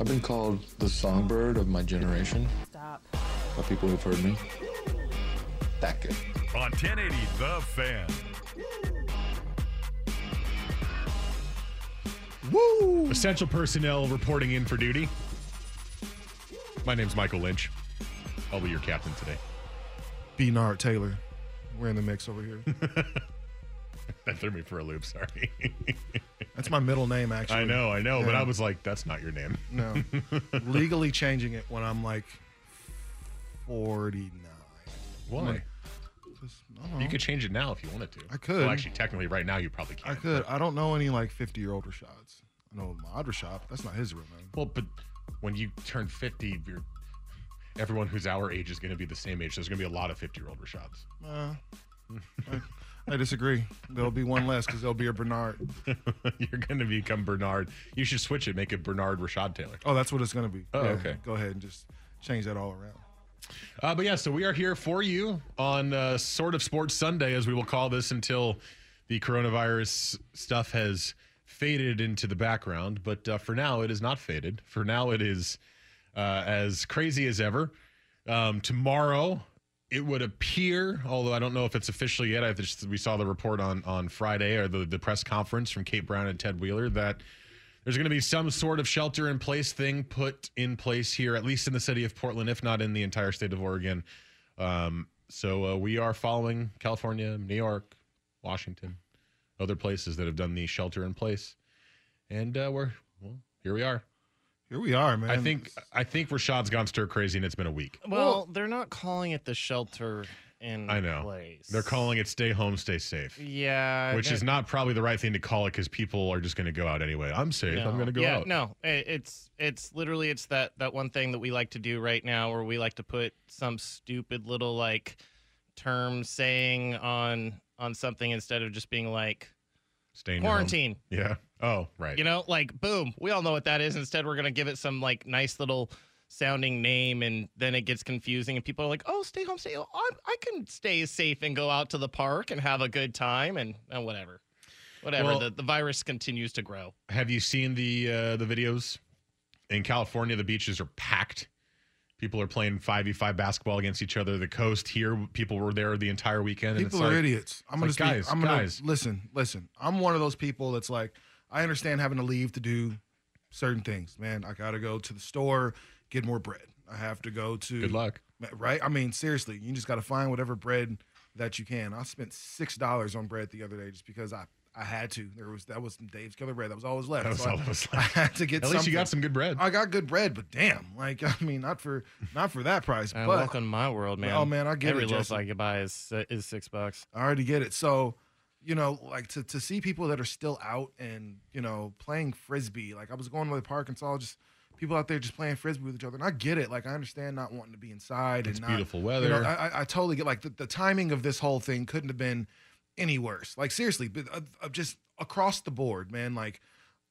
I've been called the songbird of my generation Stop. by people who've heard me. That good. On 1080 The Fan. Woo! Essential personnel reporting in for duty. My name's Michael Lynch. I'll be your captain today. Bernard Taylor. We're in the mix over here. That threw me for a loop. Sorry. That's my middle name, actually. I know, I know, but Yeah. I was like, that's not your name. No. Legally changing it when I'm like 49. Why? Just, I don't know. You could change it now if you wanted to. I could. Well, actually, technically, right now you probably can't. I could. I don't know any like 50 year old Rashads. I know Ahmad Rashad. That's not his real name. Well, but when you turn 50, you're, everyone who's our age is going to be the same age. So There's going to be a lot of 50 year old Rashads. Uh, I, I disagree. There'll be one less because there'll be a Bernard. you're going to become Bernard. You should switch it. Make it Bernard Rashad Taylor. Oh, that's what it's going to be. Oh, okay. Go ahead and just change that all around. Uh, but yeah, so we are here for you on uh, sort of Sports Sunday, as we will call this until the coronavirus stuff has faded into the background. But uh, for now, it is not faded. For now, it is uh, as crazy as ever. Um, tomorrow, it would appear, although I don't know if it's official yet. I just we saw the report on on Friday or the the press conference from Kate Brown and Ted Wheeler that there's going to be some sort of shelter in place thing put in place here, at least in the city of Portland, if not in the entire state of Oregon. Um, so uh, we are following California, New York, Washington, other places that have done the shelter in place, and uh, we're well, here we are. Here we are, man. I think I think Rashad's gone stir crazy, and it's been a week. Well, they're not calling it the shelter in I know. place. They're calling it "Stay Home, Stay Safe," Yeah, which that- is not probably the right thing to call it because people are just going to go out anyway. I'm safe. I'm going to go yeah, out. No, i- it's it's literally it's that that one thing that we like to do right now, where we like to put some stupid little like term saying on on something instead of just being like Stay in home. quarantine. Yeah. Oh, right. You know, like boom, we all know what that is. Instead, we're gonna give it some like nice little sounding name, and then it gets confusing, and people are like, "Oh, stay home, stay home. I, I can stay safe and go out to the park and have a good time, and, and whatever, whatever." Well- the the virus continues to grow. Have you seen the uh, the videos? In California, the beaches are packed. People are playing five v five basketball against each other. The coast here, people were there the entire weekend. People are like- idiots. I'm gonna like, speak. guys, I'm gonna guys. listen. Listen. I'm one of those people that's like, I understand having to leave to do certain things. Man, I gotta go to the store, get more bread. I have to go to. Good luck. Right. I mean, seriously, you just gotta find whatever bread that you can. I spent six dollars on bread the other day just because I. I had to. There was that was some Dave's Killer bread. That was all that was left. That was So all I, that was I had to get. At least you got some good bread. I got good bread, but damn, like I mean, not for not for that price. But welcome to my world, man. Oh man, I get Every it. loaf I can buy is is six bucks. I already get it. So, you know, like to, to see people that are still out and, you know, playing frisbee. Like I was going to the park and saw just people out there just playing frisbee with each other. And I get it. Like I understand not wanting to be inside It's and not, beautiful You weather. know, I, I- I totally get like the, the timing of this whole thing couldn't have been any worse. Like seriously, but uh, uh, just across the board, man. Like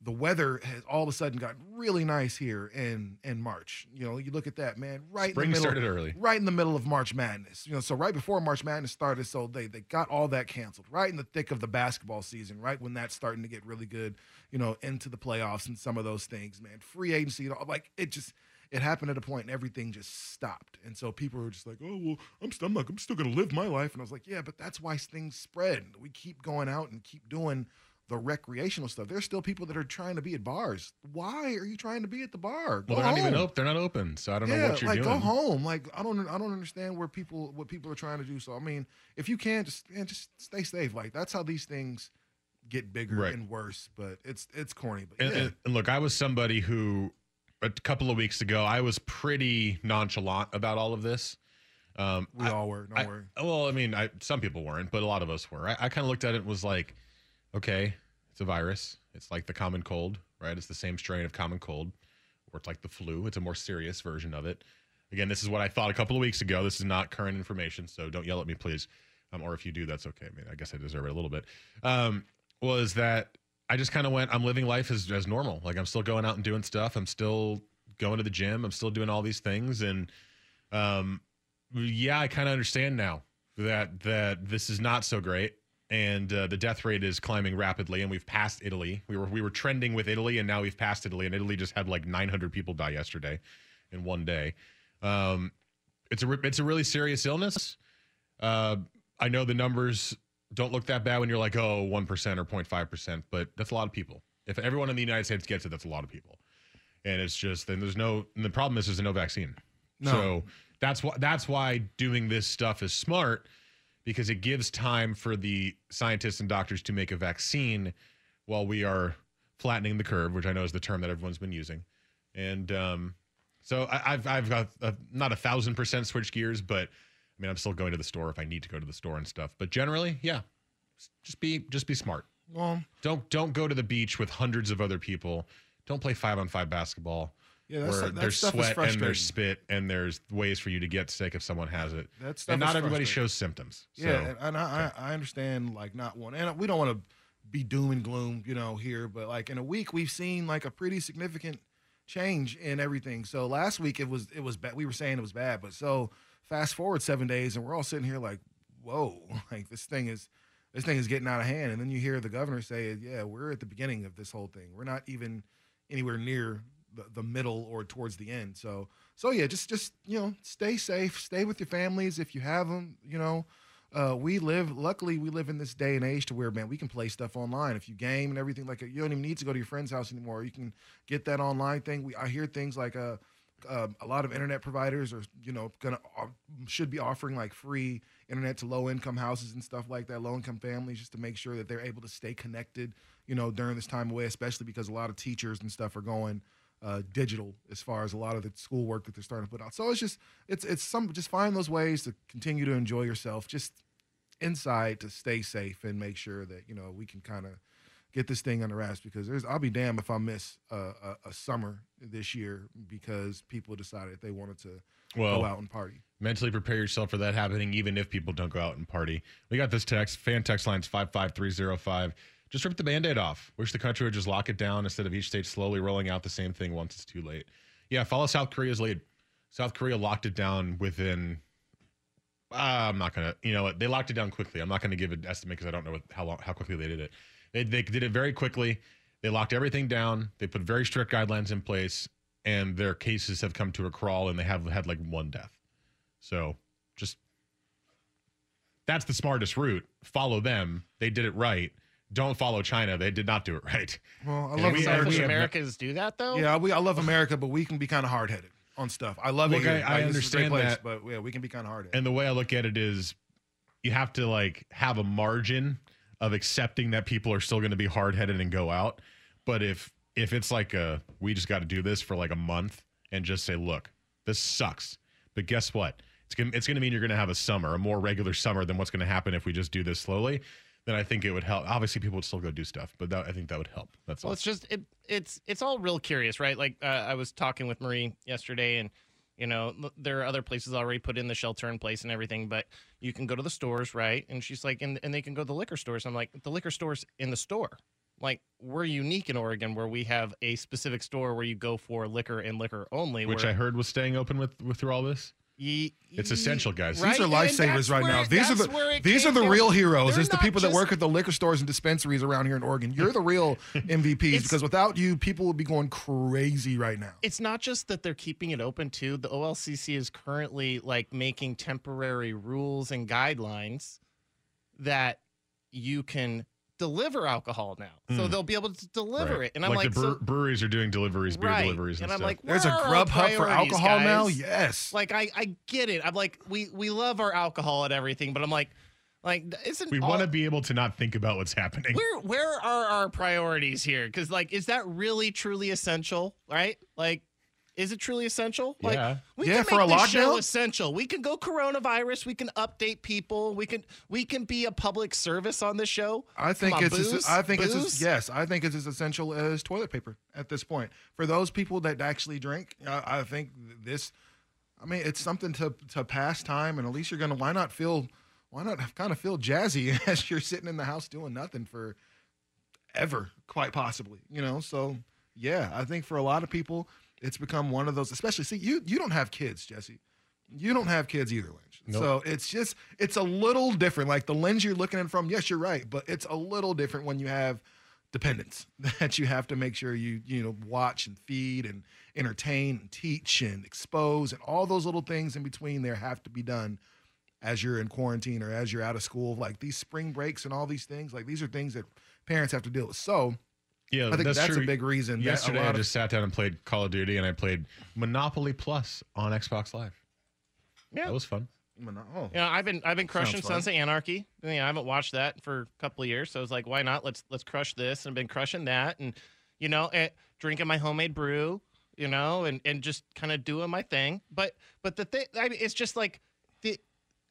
the weather has all of a sudden got really nice here in in March. You know, you look at that, man. Right Spring in the middle, started early. right in the middle of March Madness. You know, so right before March Madness started, so they they got all that canceled. Right in the thick of the basketball season, right when that's starting to get really good. You know, into the playoffs and some of those things, man. Free agency, you know, like it just it happened at a point and everything just stopped. And so people were just like, "Oh well, I'm still, I'm, not, I'm still gonna live my life." And I was like, "Yeah, but that's why things spread. We keep going out and keep doing." the recreational stuff. There's still people that are trying to be at bars. Why are you trying to be at the bar? Go well, they're not even open. They're not open, so I don't yeah, know what you're like, doing. Go home. Like I don't I don't understand where people what people are trying to do. So I mean, if you can just man, just stay safe. Like that's how these things get bigger right. and worse. But it's it's corny. But and, yeah. and look, I was somebody who a couple of weeks ago I was pretty nonchalant about all of this. Um, we I, all were. No I, worry. Well, I mean, I, some people weren't, but a lot of us were. I, I kind of looked at it and was like, okay, it's a virus. It's like the common cold, right? It's the same strain of common cold, or it's like the flu. It's a more serious version of it. Again, this is what I thought a couple of weeks ago. This is not current information, so don't yell at me, please. Um, or if you do, that's okay. I mean, I guess I deserve it a little bit. Um, was that I just kind of went, I'm living life as, as normal. Like I'm still going out and doing stuff. I'm still going to the gym. I'm still doing all these things. And um, yeah, I kind of understand now that that this is not so great and uh, the death rate is climbing rapidly and we've passed italy we were we were trending with italy and now we've passed italy and italy just had like 900 people die yesterday in one day um, it's a it's a really serious illness uh, i know the numbers don't look that bad when you're like oh 1% or 0.5% but that's a lot of people if everyone in the united states gets it that's a lot of people and it's just then there's no and the problem is there's no vaccine No. so that's why that's why doing this stuff is smart because it gives time for the scientists and doctors to make a vaccine while we are flattening the curve, which I know is the term that everyone's been using. And um, so I, have I've got a, not a thousand percent switch gears, but I mean I'm still going to the store if I need to go to the store and stuff. But generally, yeah, just be just be smart. Well, don't don't go to the beach with hundreds of other people. Don't play five on five basketball. Yeah, that's, where that there's sweat and there's spit and there's ways for you to get sick if someone has it. That's and not everybody shows symptoms. Yeah, So, and, and I, I I understand like not one, and we don't want to be doom and gloom, you know, here, but like in a week we've seen like a pretty significant change in everything. So last week it was it was bad. We were saying it was bad, but so fast forward seven days, and we're all sitting here like, whoa, like this thing is this thing is getting out of hand. And then you hear the governor say, yeah, we're at the beginning of this whole thing. We're not even anywhere near the, the middle or towards the end. So so yeah, just just you know, stay safe, stay with your families if you have them. You know, uh, we live. Luckily, we live in this day and age to where man, we can play stuff online. If you game and everything like you don't even need to go to your friend's house anymore. You can get that online thing. We I hear things like uh, uh, a lot of internet providers are you know gonna uh, should be offering like free internet to low income houses and stuff like that, low income families, just to make sure that they're able to stay connected. You know, during this time away, especially because a lot of teachers and stuff are going uh, digital as far as a lot of the schoolwork that they're starting to put out. So it's just it's it's some just find those ways to continue to enjoy yourself, just inside to stay safe and make sure that you know we can kind of get this thing under wraps because there's I'll be damned if I miss a, a, a summer this year because people decided they wanted to Well, go out and party. mentally prepare yourself for that happening, even if people don't go out and party. We got this text. Fan text line's 55305. Just rip the band aid off. Wish the country would just lock it down instead of each state slowly rolling out the same thing once it's too late. Yeah, follow South Korea's lead. South Korea locked it down within. Uh, I'm not gonna, you know, what, they locked it down quickly. I'm not gonna give an estimate because I don't know what, how long, how quickly they did it. They, they did it very quickly. They locked everything down. They put very strict guidelines in place, and their cases have come to a crawl, and they have had like one death. So just that's the smartest route. Follow them. They did it right. Don't follow China. They did not do it right. Well, I love we- America. we Americans do that though. Yeah, we I love America, but we can be kind of hard headed on stuff. I love Look, it. Here. I- I Like, this is a great understand place, that. but yeah, we can be kind of hard headed. And the way I look at it is you have to like have a margin of accepting that people are still going to be hard-headed and go out. But if if it's like a we just got to do this for like a month and just say, "Look, this sucks." But guess what? It's going to it's going to mean you're going to have a summer, a more regular summer than what's going to happen if we just do this slowly. Then I think it would help. Obviously, people would still go do stuff, but that, I think that would help. That's Well, all. it's just it, it's it's all real curious, right? Like uh, I was talking with Marie yesterday, and you know there are other places already put in the shelter in place and everything, but you can go to the stores, right? And she's like, and, and they can go to the liquor stores. I'm like, the liquor stores in the store. Like we're unique in Oregon where we have a specific store where you go for liquor and liquor only. Which where, I heard was staying open with, with through all this. Ye- It's essential, guys. Right? These are lifesavers right where- now. These are the these are the down. real heroes. They're It's the not people that work at the liquor stores and dispensaries around here in Oregon. You're the real MVPs because without you, people would be going crazy right now. It's not just that they're keeping it open too. The OLCC is currently like making temporary rules and guidelines that you can deliver alcohol now. So Mm. they'll be able to deliver Right. it. And I'm like, like, the bre- so- breweries are doing deliveries, beer Right. deliveries, and, And I'm stuff. like, There's a where are our Grubhub for priorities, alcohol now. guys? Yes. Like I, I get it. I'm like, we we love our alcohol and everything, but I'm like, like isn't we all- want to be able to not think about what's happening. where where are our priorities here? Because like, is that really truly essential? Right? Like, is it truly essential? Like, Yeah. we Yeah, can for make a this show essential. We can go coronavirus. We can update people. We can we can be a public service on this show. I think on, it's as- I think it's as, yes, I think it's as essential as toilet paper at this point. For those people that actually drink, I, I think this I mean, it's something to to pass time and at least you're going to why not feel why not kind of feel jazzy as you're sitting in the house doing nothing for ever, quite possibly, you know? So, yeah, I think for a lot of people it's become one of those especially see you you don't have kids, Jesse. You don't have kids either, Lynch. Nope. So it's just it's a little different. Like the lens you're looking at from, yes, you're right, but it's a little different when you have dependents that you have to make sure you you know watch and feed and entertain and teach and expose and all those little things in between there have to be done as you're in quarantine or as you're out of school. Like these spring breaks and all these things, like these are things that parents have to deal with. So yeah, I think that's, true. a big reason. that a Yesterday, I lot of- just sat down and played Call of Duty, and I played Monopoly Plus on Xbox Live. Yeah. That was fun. oh, You know, I've been I've been crushing Sounds fun. Sons of Anarchy. You know, I haven't watched that for a couple of years, so I was like, why not? Let's let's crush this. And I've been crushing that, and you know, eh, drinking my homemade brew, you know, and and just kind of doing my thing. But but the thing, I mean, it's just like the.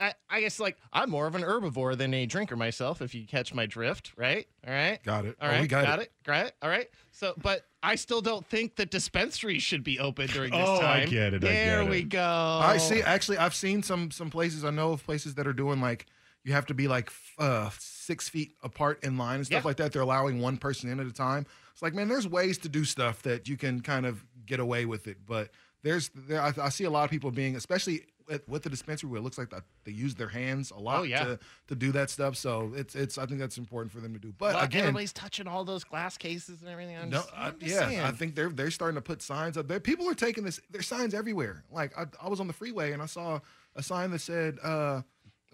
I, I guess like I'm more of an herbivore than a drinker myself, if you catch my drift, right? All right. got it. All right, Oh, got, got it. it. Got it. All right. So, but I still don't think that dispensaries should be open during this time. Oh, I time. get it, I There get we it. go. I see. Actually, I've seen some some places. I know of places that are doing like you have to be like uh, six feet apart in line and stuff Yeah. like that. They're allowing one person in at a time. It's like, man, there's ways to do stuff that you can kind of get away with it. But there's there, I, I see a lot of people being, especially with, with the dispensary, where it looks like that they use their hands a lot Oh, yeah. to, to do that stuff. So it's it's I think that's important for them to do. But Well, again, everybody's touching all those glass cases and everything. I'm no, just, I, I'm just yeah, I think they're they're starting to put signs up there. People are taking this. There's signs everywhere. Like I, I was on the freeway and I saw a sign that said uh,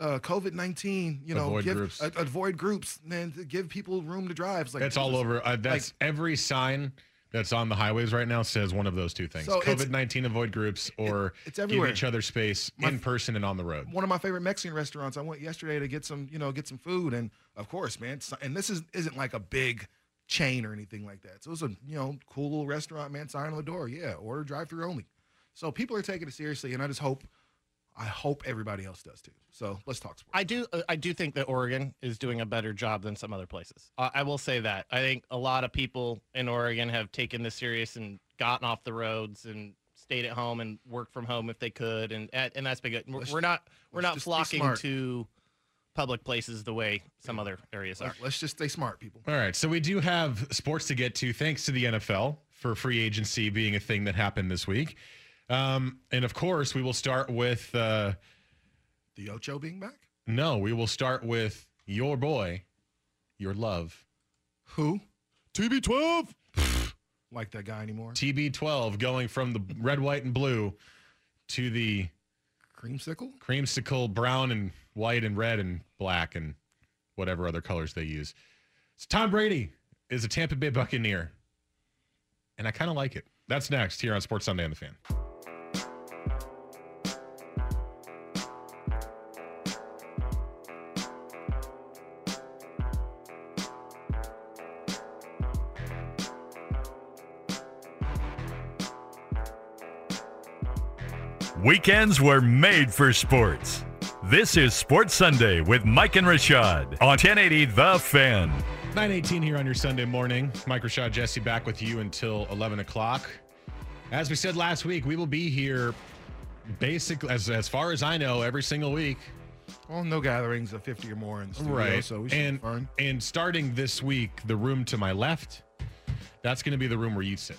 uh, COVID nineteen. You know, Avoid give, groups. uh, avoid groups, man. Give people room to drive. It's like That's all over. Uh, that's every sign that's on the highways right now says one of those two things: So COVID nineteen avoid groups or it's give everywhere. each other space My- in person and on the road. One of my favorite Mexican restaurants. I went yesterday to get some, you know, get some food, and of course, man. And this is isn't like a big chain or anything like that. So it was a you know cool little restaurant, man. Sign on the door, yeah, order drive through only. So people are taking it seriously, and I just hope, I hope everybody else does too. So let's talk sports. I do. uh, I do think that Oregon is doing a better job than some other places. Uh, I will say that. I think a lot of people in Oregon have taken this serious and gotten off the roads and stayed at home and worked from home if they could, and and that's been good. We're, Let's- we're not we're not flocking to public places the way some other areas are. Let's just stay smart, people. All right, so we do have sports to get to, thanks to the NFL for free agency being a thing that happened this week, um, and of course we will start with. Uh, The Ocho being back? no, we will start with your boy, your love, Who? TB12. Like that guy anymore? TB12 going from the red, white, and blue to the Creamsicle? creamsicle brown and white and red and black and whatever other colors they use. So Tom Brady is a Tampa Bay Buccaneer, and I kind of like it. That's next here on Sports Sunday on the Fan. Weekends were made for sports. This is Sports Sunday with Mike and Rashad on 1080 The Fan. 918 here on your Sunday morning. Mike Rashad Jesse back with you until 11 o'clock. As we said last week, we will be here basically, as, as far as I know, every single week. Well, no gatherings of 50 or more in the studio, so we should and, be fine. and starting this week, the room to my left, that's going to be the room where you sit.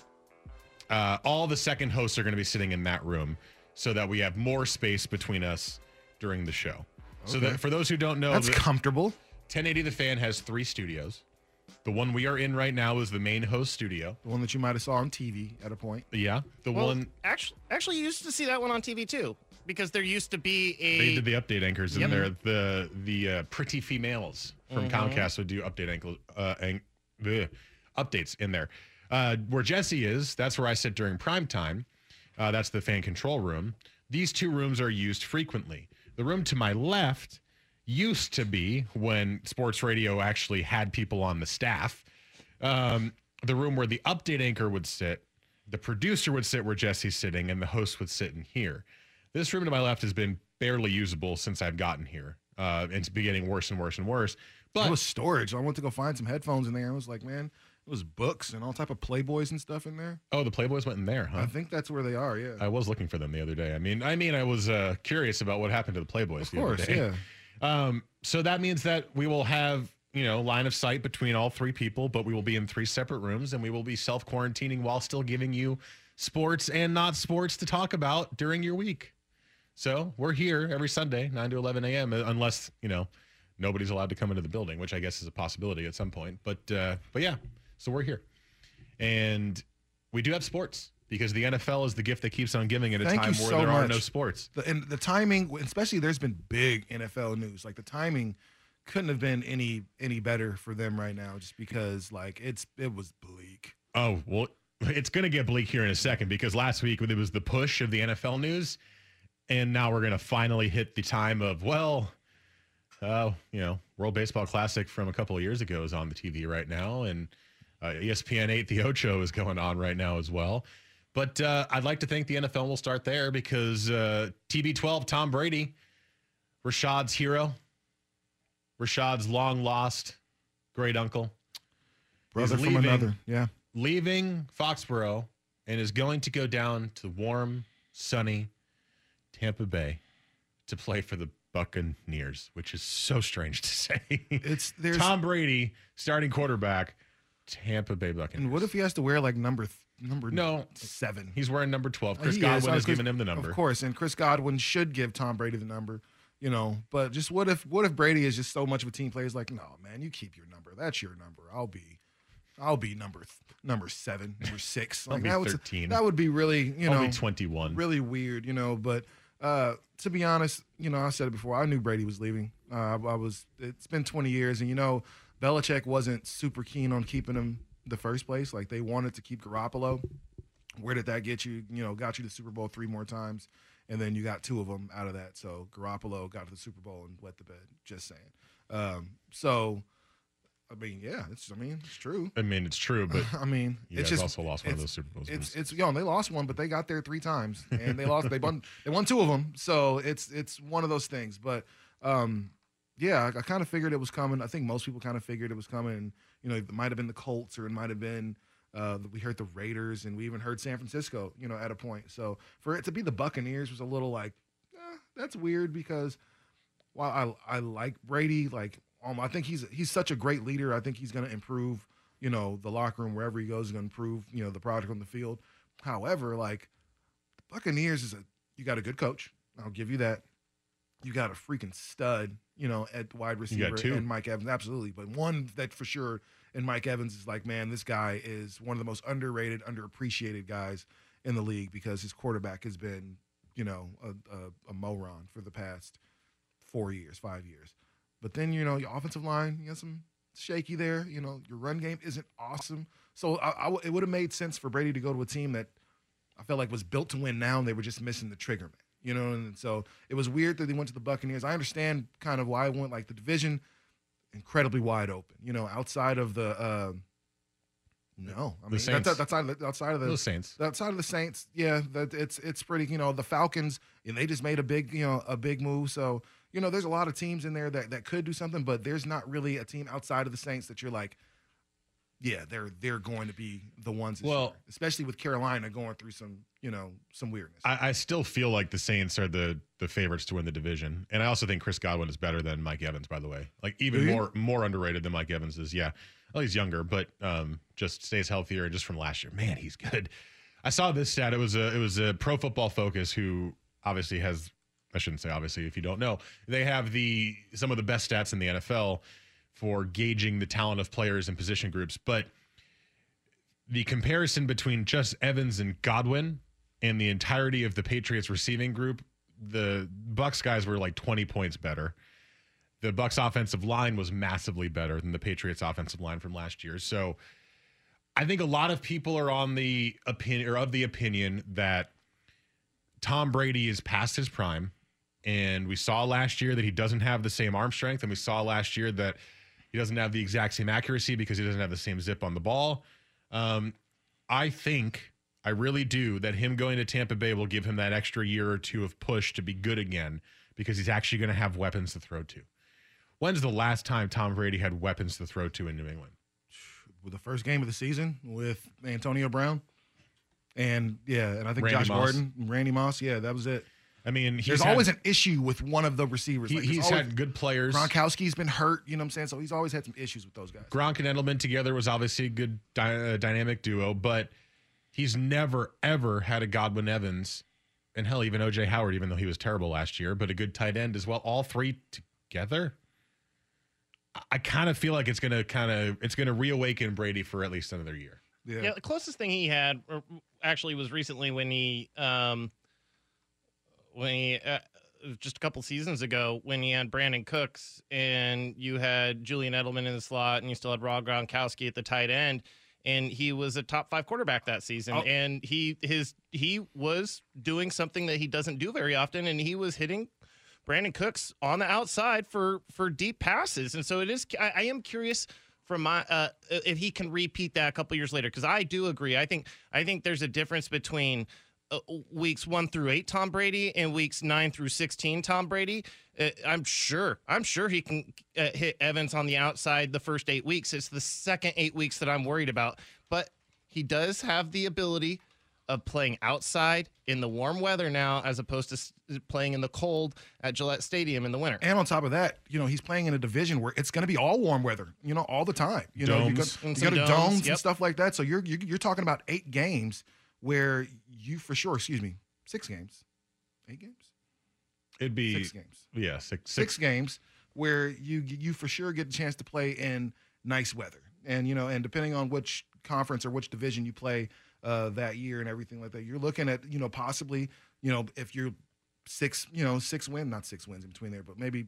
Uh, all the second hosts are going to be sitting in that room. So that we have more space between us during the show. So that for those who don't know, That's the- comfortable. 1080 The Fan has three studios. The one we are in right now is the main host studio. The one that you might have saw on TV at a point. Yeah, the Well, one actually, actually, you used to see that one on TV too, because there used to be a. they did the update anchors in Yep. there. The the uh, pretty females from Mhm. Comcast would do update ankle, uh, an- bleh, updates in there. Uh, where Jesse is, that's where I sit during prime time. Uh, that's the fan control room. These two rooms are used frequently. The room to my left used to be when sports radio actually had people on the staff. Um, the room where the update anchor would sit, the producer would sit where Jesse's sitting, and the host would sit in here. This room to my left has been barely usable since I've gotten here. Uh, it's been getting worse and worse and worse. But it was storage. I went to go find some headphones in there. I was like, man, it was books and all type of Playboys and stuff in there. oh, the Playboys went in there, huh? I think that's where they are. Yeah. I was looking for them the other day. I mean, I mean, I was uh, curious about what happened to the Playboys Of the other course, day. yeah. Um, so that means that we will have you know line of sight between all three people, but we will be in three separate rooms, and we will be self quarantining while still giving you sports and not sports to talk about during your week. So we're here every Sunday, nine to eleven a.m. uh, Unless you know nobody's allowed to come into the building, which I guess is a possibility at some point. But uh, but yeah, so we're here, and we do have sports because the NFL is the gift that keeps on giving at a Thank time where so there much. are no sports. The, and the timing, especially there's been big NFL news. Like the timing couldn't have been any any better for them right now, just because like it's it was bleak. Oh, well, it's going to get bleak here in a second because last week it was the push of the NFL news. And now we're going to finally hit the time of, well, uh, you know, World Baseball Classic from a couple of years ago is on the TV right now. And uh, ESPN 8, The Ocho, is going on right now as well. But uh, I'd like to think the NFL will start there because uh, TB12, Tom Brady, Rashad's hero, Rashad's long lost great uncle, Brother is from another. Yeah. leaving Foxborough and is going to go down to warm, sunny Tampa Bay to play for the Buccaneers, which is so strange to say. It's there's Tom Brady, starting quarterback, Tampa Bay Buccaneers. and what if he has to wear like number th- number No. seven? he's wearing number 12? Chris He is. Godwin Uh, has Chris- given him the number. Of course, and Chris Godwin should give Tom Brady the number, you know. But just what if what if Brady is just so much of a team player? He's like, no, man, you keep your number. That's your number. I'll be, I'll be number th- number seven, number six. Like that would 13. that would be really, you know, 21. really weird, you know. But uh, to be honest, you know, I said it before. I knew Brady was leaving. Uh, I, I was. It's been 20 years, and you know, Belichick wasn't super keen on keeping him the first place. Like they wanted to keep Garoppolo. Where did that get you? You know, got you to Super Bowl three more times, and then you got two of them out of that. So Garoppolo got to the Super Bowl and wet the bed. Just saying. Um, so, I mean, yeah, it's. I mean, it's true. I mean, it's true, but I mean, you it's guys just also lost one of those Super Bowls. It's it's yo, they lost one, but they got there three times, and they lost. They won. They won two of them. So it's it's one of those things. But um, yeah, I, I kind of figured it was coming. I think most people kind of figured it was coming. You know, it might have been the Colts, or it might have been. Uh, we heard the Raiders, and we even heard San Francisco. You know, at a point. So for it to be the Buccaneers was a little like, eh, that's weird because while I I like Brady, like um, I think he's he's such a great leader. I think he's going to improve, you know, the locker room wherever he goes. Going to improve, you know, the product on the field. However, like the Buccaneers is a you got a good coach. I'll give you that. You got a freaking stud, you know, at wide receiver and Mike Evans, absolutely. But one that for sure, and Mike Evans is like, man, this guy is one of the most underrated, underappreciated guys in the league because his quarterback has been, you know, a, a, a moron for the past four years, five years. But then, you know, your offensive line, you got some shaky there. You know, your run game isn't awesome. So I, I w- it would have made sense for Brady to go to a team that I felt like was built to win now, and they were just missing the trigger man. You know, and so it was weird that they went to the Buccaneers. I understand kind of why I went like the division incredibly wide open. You know, outside of the uh, no, I The mean Saints. that's outside of the, outside of the The Saints. outside of the Saints, yeah, that it's it's pretty. You know, the Falcons, and they just made a big, you know, a big move. So you know, there's a lot of teams in there that that could do something, but there's not really a team outside of the Saints that you're like, yeah, they're they're going to be the ones. This Well- year. especially with Carolina going through some, you know, some weirdness. I, I still feel like the Saints are the the favorites to win the division, and I also think Chris Godwin is better than Mike Evans. By the way, like even Do you? more more underrated than Mike Evans is. Yeah, well he's younger, but um, just stays healthier. And just from last year, man, he's good. I saw this stat. It was a it was a Pro Football Focus who obviously has I shouldn't say obviously if you don't know they have the some of the best stats in the NFL for gauging the talent of players and position groups, but the comparison between just Evans and Godwin and the entirety of the Patriots receiving group, the Bucks guys were like 20 points better. The Bucks offensive line was massively better than the Patriots offensive line from last year. So I think a lot of people are on the opinion or of the opinion that Tom Brady is past his prime. And we saw last year that he doesn't have the same arm strength. And we saw last year that he doesn't have the exact same accuracy because he doesn't have the same zip on the ball. Um, I think, I really do, that him going to Tampa Bay will give him that extra year or two of push to be good again because he's actually going to have weapons to throw to. When's the last time Tom Brady had weapons to throw to in New England? With the first game of the season with Antonio Brown. And yeah, and I think Randy Josh Moss. Gordon, Randy Moss. Yeah, that was it. I mean, he's There's had- always an issue with one of the receivers. He- Like, he's always- had good players. Gronkowski's been hurt. You know what I'm saying? So he's always had some issues with those guys. Gronk and Edelman together was obviously a good dy- uh, dynamic duo, but he's never ever had a Godwin Evans, and hell, even OJ Howard, even though he was terrible last year, but a good tight end as well. All three together. I- I kind of feel like it's gonna kind of it's gonna reawaken Brady for at least another year. Yeah. the closest thing he had uh, actually was recently when he um when he uh, just a couple seasons ago when he had Brandin Cooks and you had Julian Edelman in the slot and you still had Rob Gronkowski at the tight end and he was a top 5 quarterback that season Oh. and he his he was doing something that he doesn't do very often and he was hitting Brandin Cooks on the outside for for deep passes, and so it is. I, I am curious from my uh, if he can repeat that a couple years later because I do agree. I think I think there's a difference between weeks one through eight Tom Brady and weeks nine through sixteen Tom Brady. Uh, I'm sure. I'm sure he can uh, hit Evans on the outside the first eight weeks. It's the second eight weeks that I'm worried about, but he does have the ability of playing outside in the warm weather now as opposed to playing in the cold at Gillette Stadium in the winter. And on top of that, you know, he's playing in a division where it's going to be all warm weather, you know, all the time. You know, you go, Domes. you go to domes, domes, and stuff like that. So you're, you're you're talking about eight games where you for sure, excuse me, six games, eight games, It'd be six games, yeah, six six games where you you for sure get a chance to play in nice weather, and you know, and depending on which conference or which division you play uh, that year and everything like that, you're looking at you know possibly you know if you're six you know six win not six wins in between there, but maybe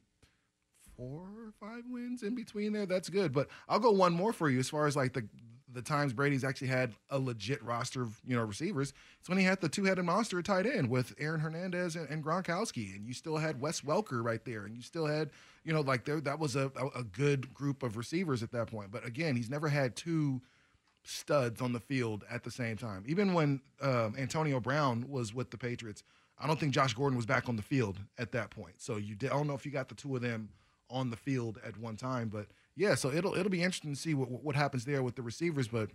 four or five wins in between there. That's good. But I'll go one more for you as far as like the the times Brady's actually had a legit roster of you know receivers. It's when he had the two headed monster tight end with Aaron Hernandez and, and Gronkowski, and you still had Wes Welker right there, and you still had you know like there that was a, a a good group of receivers at that point. But again, he's never had two studs on the field at the same time. Even when um, Antonio Brown was with the Patriots, I don't think Josh Gordon was back on the field at that point. So you did, I don't know if you got the two of them on the field at one time, but yeah. So it'll it'll be interesting to see what what happens there with the receivers, but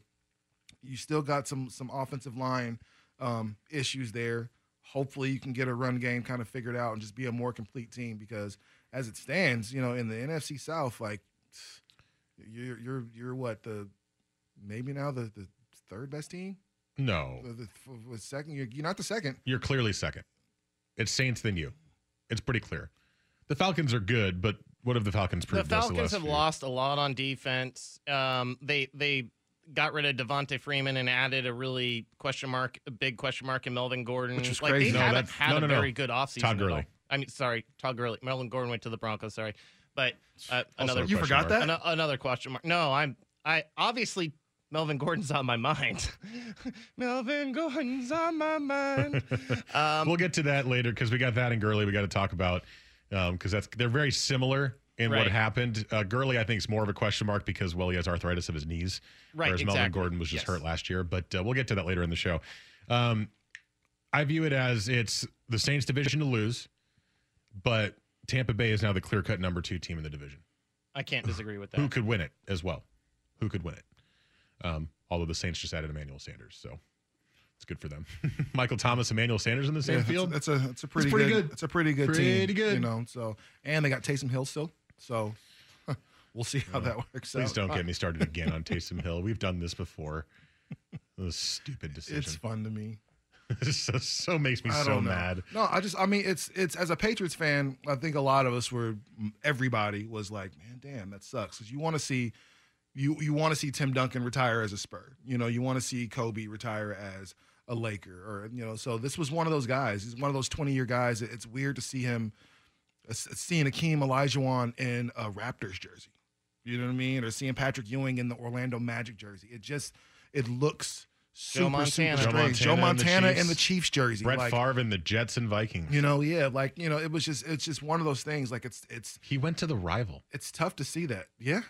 you still got some some offensive line um, issues there. Hopefully, you can get a run game kind of figured out and just be a more complete team because as it stands, you know, in the NFC South, like you're you're you're what the maybe now the the third best team. No, The, the, the second, you're, you're not the second. you're clearly second. It's Saints than you. It's pretty clear. The Falcons are good, but what have the Falcons The proved? us the Falcons last have few- lost a lot on defense. Um, they they got rid of Devonta Freeman and added a really question mark, a big question mark in Melvin Gordon. Which is like crazy. they No, haven't that's- had no, a no, no. very good offseason. Todd. Gurley. I mean, sorry, Todd Gurley. Melvin Gordon went to the Broncos. Sorry, but uh, another You forgot mark. that? ano- another question mark. No, I'm I obviously Melvin Gordon's on my mind. Melvin Gordon's on my mind. Um, we'll get to that later because we got that and Gurley. We got to talk about because that's they're very similar in what happened. Uh, Gurley, I think, is more of a question mark because well, he has arthritis of his knees, Right, whereas Melvin. Gordon was just Yes. hurt last year. But uh, we'll get to that later in the show. Um, I view it as it's the Saints division to lose, but Tampa Bay is now the clear cut number two team in the division. I can't disagree with that. Who could win it as well? Who could win it? Um, although the Saints just added Emmanuel Sanders, so it's good for them. Michael Thomas, Emmanuel Sanders in the same Yeah, field. That's a that's a pretty, pretty good, good. It's a pretty good team. Pretty good. You know. So and they got Taysom Hill still. So we'll see how oh, that works Please out. don't get me started again on Taysom Hill. We've done this before. Those stupid decisions. It's fun to me. So, so makes me I so mad. No, I just, I mean, it's, it's as a Patriots fan, I think a lot of us were, everybody was like, man, damn, that sucks. Because you want to see, you, you want to see Tim Duncan retire as a Spur. You know, you want to see Kobe retire as a Laker, or you know, so this was one of those guys. He's one of those 20 year guys. It's weird to see him, uh, seeing Akeem Olajuwon in a Raptors jersey. You know what I mean? Or seeing Patrick Ewing in the Orlando Magic jersey. It just, it looks super, Montana. super Joe strange. Joe Montana and the in the Chiefs jersey. Brett like, Favre and the Jets and Vikings. you know, yeah, like you know, it was just it's just one of those things. Like it's it's he went to the rival. it's tough to see that. Yeah,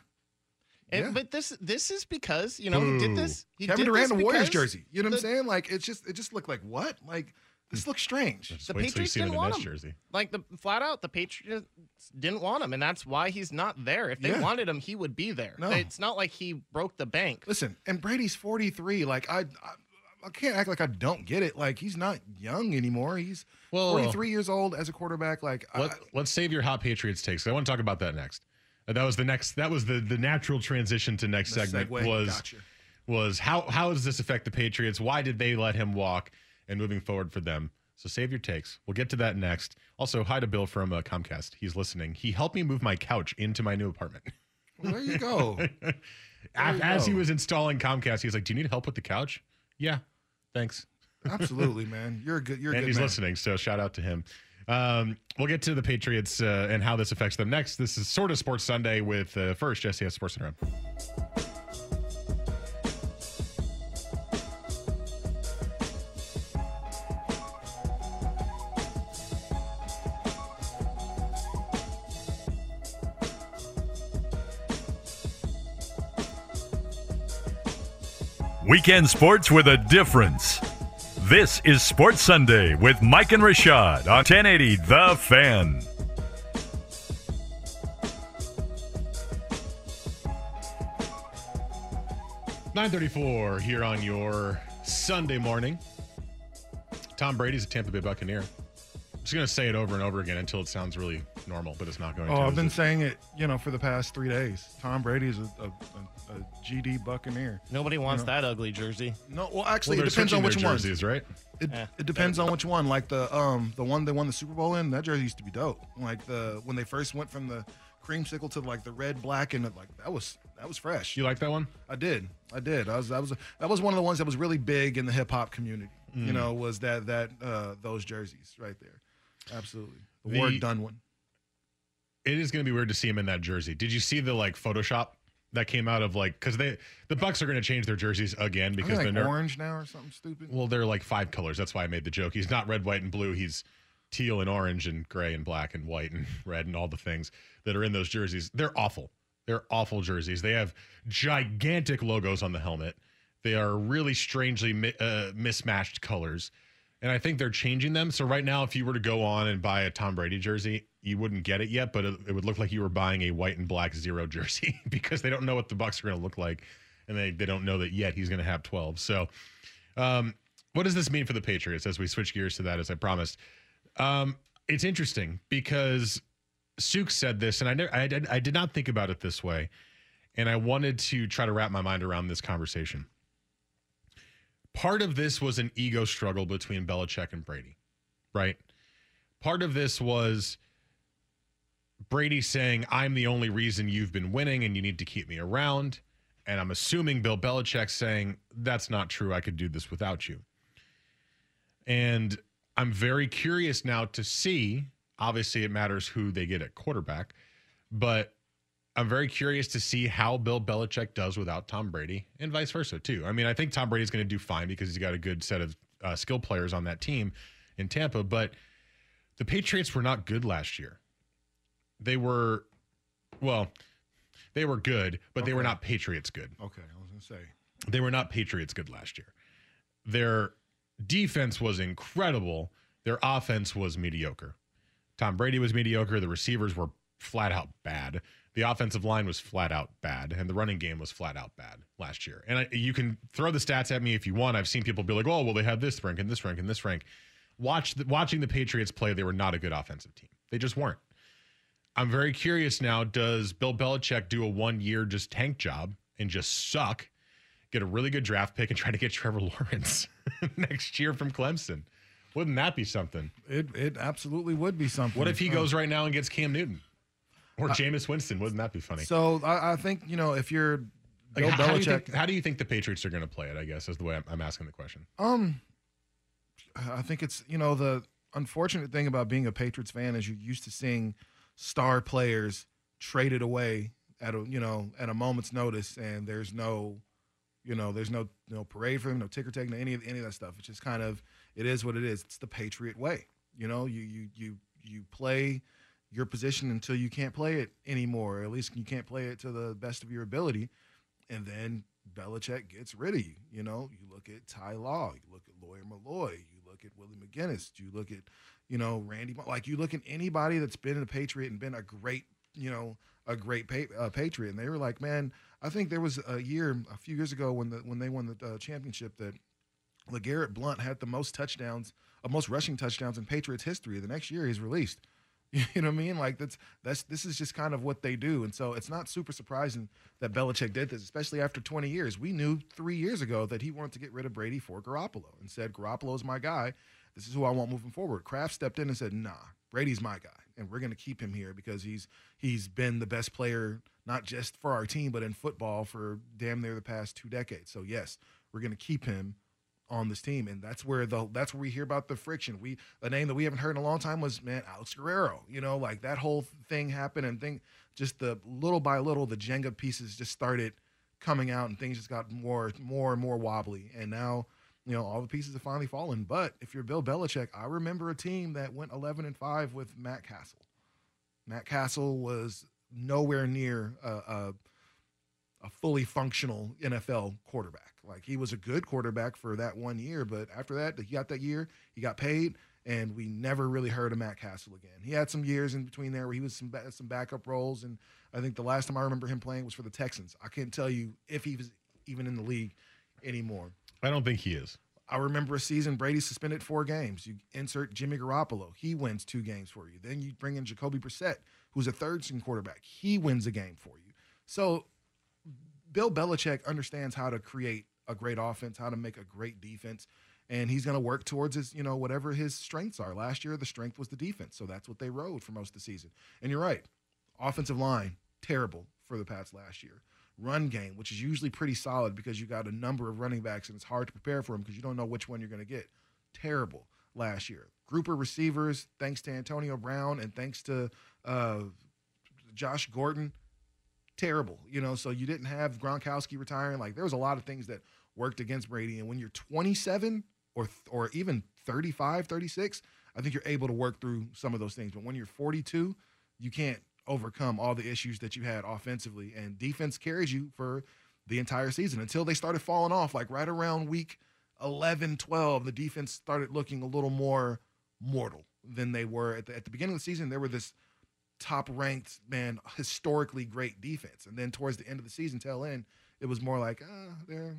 And- Yeah. But this this is because you know he did this. He Kevin did Durant this in the Warriors jersey. You know what I'm saying? Like it's just it just looked like what? Like this hmm. looks strange. Just The wait till you Patriots see him in didn't want him. jersey. Like the flat out, the Patriots didn't want him, and that's why he's not there. If they Yeah. wanted him, he would be there. No. It's not like he broke the bank. Listen, and Brady's 43. Like I, I I can't act like I don't get it. Like he's not young anymore. He's Well- 43 years old as a quarterback. Like I, let's save your hot Patriots takes. I want to talk about that next. That was the next. That was the the natural transition to next The segment. segue, Was gotcha. was how how does this affect the Patriots? Why did they let him walk? And moving forward for them. So save your takes. We'll get to that next. Also, hi to Bill from uh, Comcast. He's listening. He helped me move my couch into my new apartment. well, there you go. As, you as he was installing Comcast, he was like, "Do you need help with the couch?" Yeah, thanks. Absolutely, man. You're a good. You're a and good he's man. listening, so shout out to him. Um, we'll get to the Patriots uh, and how this affects them next. This is sort of Sports Sunday with uh, first Jesse Sports Around. Weekend sports with a difference. This is Sports Sunday with Mike and Rashad on 1080 The Fan. Nine thirty-four here on your Sunday morning. Tom Brady's a Tampa Bay Buccaneer. I'm just gonna say it over and over again until it sounds really normal, but it's not going to. Oh, to. I've been it? saying it, you know, for the past three days. Tom Brady is a, a, a, a GD Buccaneer. Nobody wants know. that ugly jersey. No, well, Well, actually, they're it depends on which their one. jerseys, right? It, Eh, it depends on which one. Like the um the one they won the Super Bowl in, that jersey used to be dope. Like the when they first went from the creamsicle to like the red, black, and like that was that was fresh. You like that one? I did, I did. I was that was that was one of the ones that was really big in the hip hop community. Mm. You know, was that that uh those jerseys right there. Absolutely, the, The- word done one. It is going to be weird to see him in that jersey. Did you see the like Photoshop that came out of like because they the Bucks are going to change their jerseys again because like the ner- orange now or something stupid. well they're like five colors. That's why I made the joke. He's not red, white, and blue. He's teal and orange and gray and black and white and red and all the things that are in those jerseys. They're awful. They're awful jerseys. They have gigantic logos on the helmet. They are really strangely mi- uh, mismatched colors. And I think they're changing them. So right now, if you were to go on and buy a Tom Brady jersey, you wouldn't get it yet, but it, it would look like you were buying a white and black zero jersey because they don't know what the Bucks are going to look like, and they, they don't know that yet he's going to have twelve. So, um, what does this mean for the Patriots as we switch gears to that, as I promised? Um, it's interesting because Suk said this, and I, never, I, did- I did not think about it this way, and I wanted to try to wrap my mind around this conversation. Part of this was an ego struggle between Belichick and Brady, right? Part of this was Brady saying, I'm the only reason you've been winning and you need to keep me around. And I'm assuming Bill Belichick saying, That's not true. I could do this without you. And I'm very curious now to see. Obviously, it matters who they get at quarterback, but I'm very curious to see how Bill Belichick does without Tom Brady and vice versa, too. I mean, I think Tom Brady's going to do fine because he's got a good set of uh, skill players on that team in Tampa, but the Patriots were not good last year. They were, well, they were good, but they were not Patriots good. Okay, I was gonna say. They were not Patriots good last year. Their defense was incredible. Their offense was mediocre. Tom Brady was mediocre. The receivers were flat out bad. The offensive line was flat out bad, and the running game was flat out bad last year. And I, you can throw the stats at me if you want. I've seen people be like, "Oh, well, they had this rank and this rank and this rank." Watch the, watching the Patriots play, they were not a good offensive team. They just weren't. I'm very curious now. Does Bill Belichick do a one year just tank job and just suck? get a really good draft pick and try to get Trevor Lawrence next year from Clemson. Wouldn't that be something? It it absolutely would be something. What if he Um, goes right now and gets Cam Newton or Jameis Winston? Wouldn't that be funny? So I, I think you know if you're Like, Bill how, how do you Belichick, think, how do you think the Patriots are going to play it? I guess is the way I'm, I'm asking the question. um, I think it's you know the unfortunate thing about being a Patriots fan is you're used to seeing star players traded away at a you know at a moment's notice, and there's no you know there's no no parade for them, no ticker tape, no any of any of that stuff. It's just kind of it is what it is. It's the Patriot way. You know, you you you you play your position until you can't play it anymore. Or at least you can't play it to the best of your ability, and then Belichick gets rid of you. You know, you look at Ty Law, you look at Lawyer Milloy, you look at Willie McGinest, you look at you know Randy. Like you look at anybody that's been a Patriot and been a great you know a great pa- uh, Patriot, and they were like, man, I think there was a year a few years ago when the when they won the uh, championship that LeGarrette Blount had the most touchdowns, uh, most rushing touchdowns in Patriots history. The next year he's released. You know what I mean? Like that's that's this is just kind of what they do, and so it's not super surprising that Belichick did this, especially after 20 years. We knew three years ago that he wanted to get rid of Brady for Garoppolo, and said Garoppolo's my guy. This is who I want moving forward. Kraft stepped in and said, Nah, Brady's my guy, and we're going to keep him here because he's he's been the best player not just for our team but in football for damn near the past two decades. So yes, we're going to keep him on this team, and that's where the that's where we hear about the friction. We a name that we haven't heard in a long time was man Alex Guerrero. You know, like that whole thing happened, and thing just the little by little the Jenga pieces just started coming out, and things just got more more and more wobbly, and now. You know, all the pieces have finally fallen. But if you're Bill Belichick, I remember a team that went 11 and 5 with Matt Cassel. Matt Cassel was nowhere near a, a, a fully functional NFL quarterback. Like he was a good quarterback for that one year, but after that, he got that year, he got paid, and we never really heard of Matt Cassel again. He had some years in between there where he was some some backup roles, and I think the last time I remember him playing was for the Texans. I can't tell you if he was even in the league anymore. I don't think he is. I remember a season Brady suspended four games. You insert Jimmy Garoppolo, he wins two games for you. Then you bring in Jacoby Brissett, who's a third string quarterback. He wins a game for you. So Bill Belichick understands how to create a great offense, how to make a great defense, and he's going to work towards his, you know, whatever his strengths are. Last year, the strength was the defense, so that's what they rode for most of the season. And you're right, offensive line terrible for the Pats last year. Run game, which is usually pretty solid because you got a number of running backs and it's hard to prepare for them because you don't know which one you're going to get. Terrible last year. Group of receivers, thanks to Antonio Brown and thanks to uh, Josh Gordon, terrible. You know, so you didn't have Gronkowski retiring. Like there was a lot of things that worked against Brady. And when you're 27 or or even 35, 36, I think you're able to work through some of those things. But when you're 42, you can't overcome all the issues that you had offensively. And defense carries you for the entire season until they started falling off. Like right around week 11, 12, the defense started looking a little more mortal than they were at the, at the beginning of the season. There were this top ranked, man, historically great defense. And then towards the end of the season, tail end, it was more like, ah, they're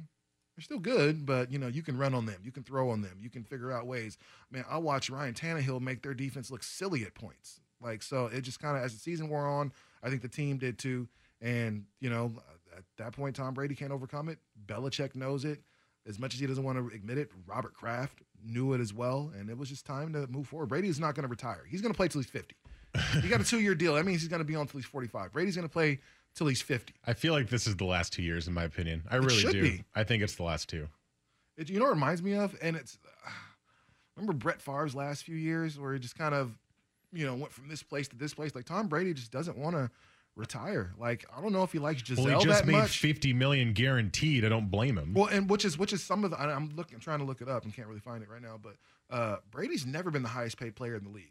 they're still good, but you know, you can run on them, you can throw on them, you can figure out ways. Man, I watched Ryan Tannehill make their defense look silly at points. Like so, it just kind of as the season wore on, I think the team did too. And you know, at that point, Tom Brady can't overcome it. Belichick knows it. As much as he doesn't want to admit it, Robert Kraft knew it as well, and it was just time to move forward. Brady is not going to retire. He's going to play till he's fifty. He got a two-year deal. That means he's going to be on till he's forty-five. Brady's going to play till he's fifty. I feel like this is the last two years, in my opinion. I really should do. be. I think it's the last two. It, you know what it reminds me of? And it's remember Brett Favre's last few years where he just kind of, you know, went from this place to this place. Like Tom Brady just doesn't want to retire. Like I don't know if he likes Gisele well, he just that made much. fifty million guaranteed. I don't blame him. Well, and which is which is some of the I'm looking trying to look it up and can't really find it right now. But uh, Brady's never been the highest paid player in the league.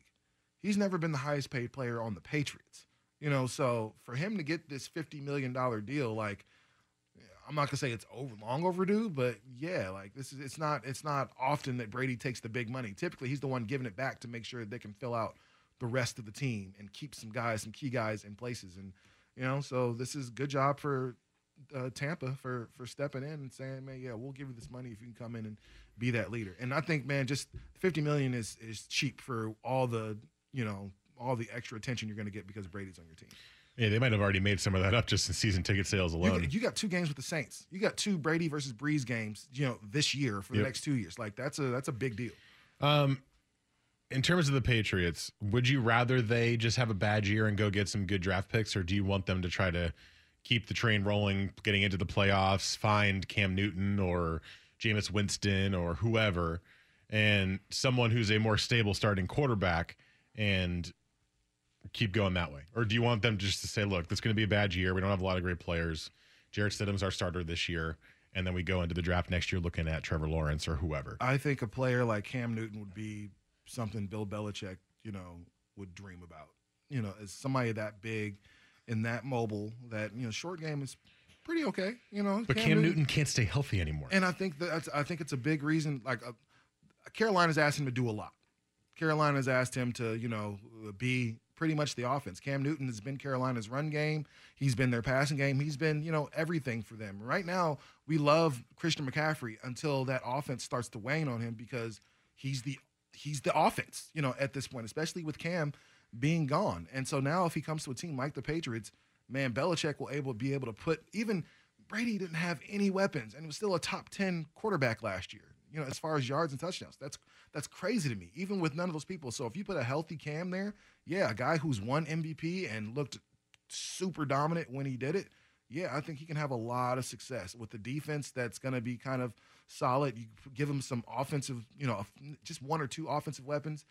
He's never been the highest paid player on the Patriots. You know, so for him to get this fifty million dollar deal, like I'm not gonna say it's over long overdue, but yeah, like this is it's not it's not often that Brady takes the big money. Typically, he's the one giving it back to make sure they can fill out the rest of the team and keep some guys, some key guys in places. And you know, so this is good job for uh, Tampa for for stepping in and saying, man, yeah, we'll give you this money if you can come in and be that leader. And I think, man, just 50 million is is cheap for all the you know all the extra attention you're going to get because Brady's on your team. Yeah, they might have already made some of that up just in season ticket sales You, alone. got- you got two games with the Saints. You got two Brady versus Brees games, you know, this year for the Yep. next two years. Like that's a that's a big deal. Um, in terms of the Patriots, would you rather they just have a bad year and go get some good draft picks, or do you want them to try to keep the train rolling, getting into the playoffs, find Cam Newton or Jameis Winston or whoever, and someone who's a more stable starting quarterback and keep going that way? Or do you want them just to say, look, this is going to be a bad year. We don't have a lot of great players. Jarrett Stidham's our starter this year. And then we go into the draft next year looking at Trevor Lawrence or whoever. I think a player like Cam Newton would be something Bill Belichick, you know, would dream about. You know, as somebody that big and that mobile, that you know, short game is pretty okay. You know, But Cam, Newton, can't stay healthy anymore. and I think that that's, I think it's a big reason. Like, uh, Carolina's asking him to do a lot. Carolina's asked him to, you know, be pretty much the offense. Cam Newton has been Carolina's run game. He's been their passing game. He's been, you know, everything for them. Right now, we love Christian McCaffrey until that offense starts to wane on him because he's the he's the offense, you know, at this point, especially with Cam being gone. And so now if he comes to a team like the Patriots, man, Belichick will able be able to put even Brady didn't have any weapons and was still a top 10 quarterback last year. You know, as far as yards and touchdowns. That's that's crazy to me, even with none of those people. So if you put a healthy Cam there, yeah, a guy who's won MVP and looked super dominant when he did it, yeah, I think he can have a lot of success with the defense that's going to be kind of solid. You give him some offensive, you know, just one or two offensive weapons.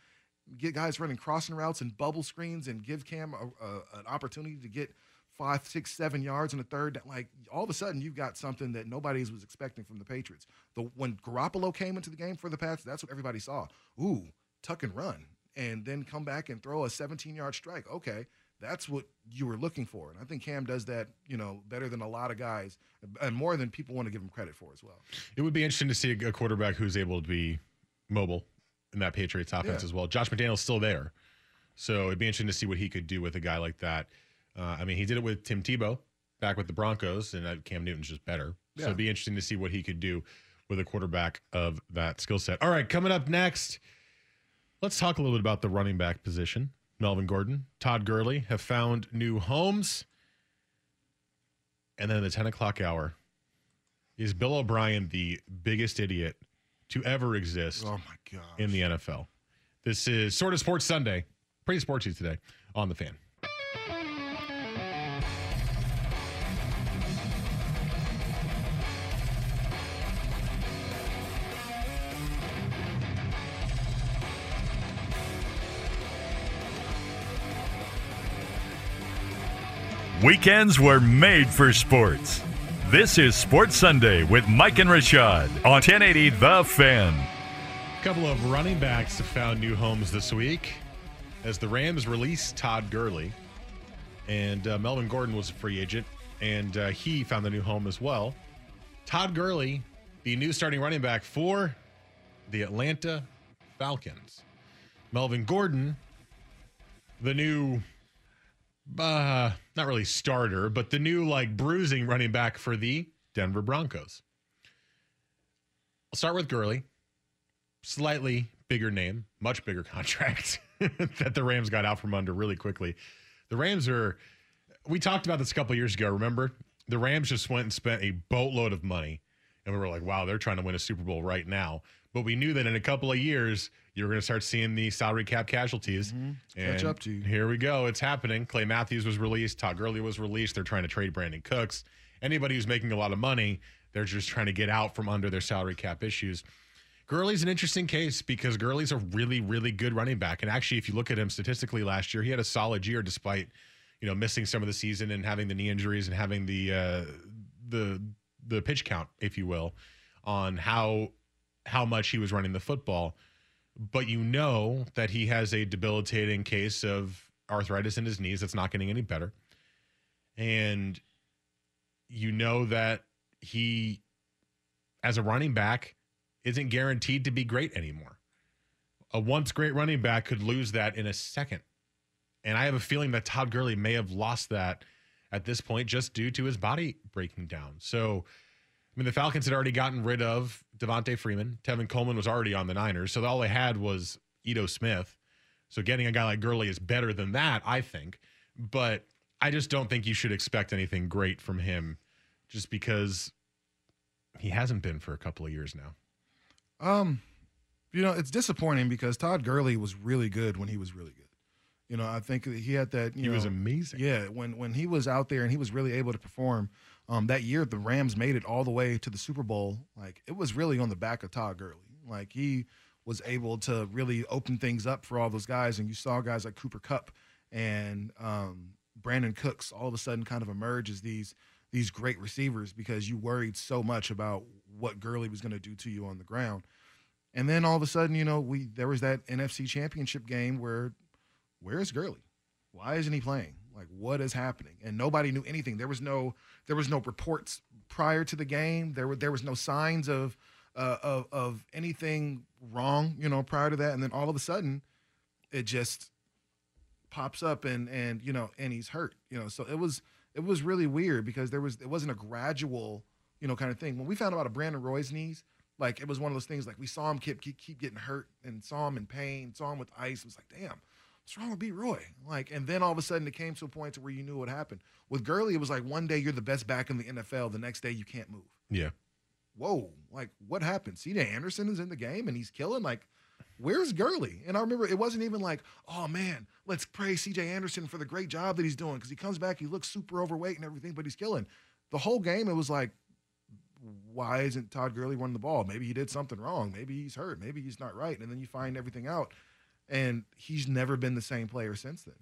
Get guys running crossing routes and bubble screens, and give Cam a, a, an opportunity to get five, six, seven yards in the third. Like all of a sudden, you've got something that nobody was expecting from the Patriots. The when Garoppolo came into the game for the Pats, that's what everybody saw. Ooh, tuck and run, and then come back and throw a 17-yard strike. Okay, that's what you were looking for, and I think Cam does that, you know, better than a lot of guys, and more than people want to give him credit for as well. It would be interesting to see a, a quarterback who's able to be mobile in that Patriots offense Yeah. as well. Josh McDaniels still there, so it'd be interesting to see what he could do with a guy like that. Uh, I mean, he did it with Tim Tebow back with the Broncos, and uh, Cam Newton's just better. So it'd be interesting to see what he could do with a quarterback of that skill set. All right, coming up next, let's talk a little bit about the running back position. Melvin Gordon, Todd Gurley have found new homes. And then at the 10 o'clock hour, is Bill O'Brien the biggest idiot to ever exist Oh my in the NFL? This is sort of Sports Sunday, pretty sportsy today on the fan. Weekends were made for sports. This is Sports Sunday with Mike and Rashad on 1080 The Fan. A couple of running backs have found new homes this week as the Rams released Todd Gurley. And uh, Melvin Gordon was a free agent, and uh, he found a new home as well. Todd Gurley, the new starting running back for the Atlanta Falcons. Melvin Gordon, the new, uh, not really starter, but the new like bruising running back for the Denver Broncos. I'll start with Gurley slightly bigger name, much bigger contract that the Rams got out from under really quickly. The Rams are, we talked about this a couple years ago, remember? The Rams just went and spent a boatload of money. And we were like, wow, they're trying to win a Super Bowl right now. But we knew that in a couple of years, you were going to start seeing the salary cap casualties. And Catch up to you. Here we go. It's happening. Clay Matthews was released. Todd Gurley was released. They're trying to trade Brandin Cooks. Anybody who's making a lot of money, they're just trying to get out from under their salary cap issues. Gurley's an interesting case because Gurley's a really, really good running back. And actually, if you look at him statistically last year, he had a solid year despite, you know, missing some of the season and having the knee injuries and having the uh, the the pitch count, if you will, on how how much he was running the football. But you know that he has a debilitating case of arthritis in his knees that's not getting any better. And you know that he, as a running back, isn't guaranteed to be great anymore. A once great running back could lose that in a second. And I have a feeling that Todd Gurley may have lost that at this point just due to his body breaking down. So, I mean, the Falcons had already gotten rid of Devonta Freeman. Tevin Coleman was already on the Niners. So all they had was Ito Smith. So getting a guy like Gurley is better than that, I think. But I just don't think you should expect anything great from him just because he hasn't been for a couple of years now. Um, you know, it's disappointing because Todd Gurley was really good when he was really good. You know, I think that he had that. You He know, was amazing. Yeah, when when he was out there and he was really able to perform. Um, that year the Rams made it all the way to the Super Bowl. Like it was really on the back of Todd Gurley. Like he was able to really open things up for all those guys, and you saw guys like Cooper Kupp and um, Brandin Cooks all of a sudden kind of emerge as these these great receivers because you worried so much about what Gurley was going to do to you on the ground. And then all of a sudden, you know, we there was that NFC Championship game where where's Gurley? Why isn't he playing? Like what is happening? And nobody knew anything. There was no there was no reports prior to the game. There were there was no signs of uh, of of anything wrong, you know, prior to that. And then all of a sudden, it just pops up and and you know and he's hurt. You know, so it was it was really weird because there was it wasn't a gradual you know kind of thing. When we found out about Brandon Roy's knees, like it was one of those things like we saw him keep keep, keep getting hurt and saw him in pain, saw him with ice. It was like damn. What's wrong with B. Roy? Like, and then all of a sudden it came to a point to where you knew what happened. With Gurley, it was like one day you're the best back in the NFL, the next day you can't move. Yeah. Whoa, like what happened? CJ Anderson is in the game and he's killing. Like, where's Gurley? And I remember it wasn't even like, oh man, let's praise CJ Anderson for the great job that he's doing because he comes back, he looks super overweight and everything, but he's killing. The whole game, it was like, why isn't Todd Gurley running the ball? Maybe he did something wrong. Maybe he's hurt. Maybe he's not right. And then you find everything out, and he's never been the same player since then.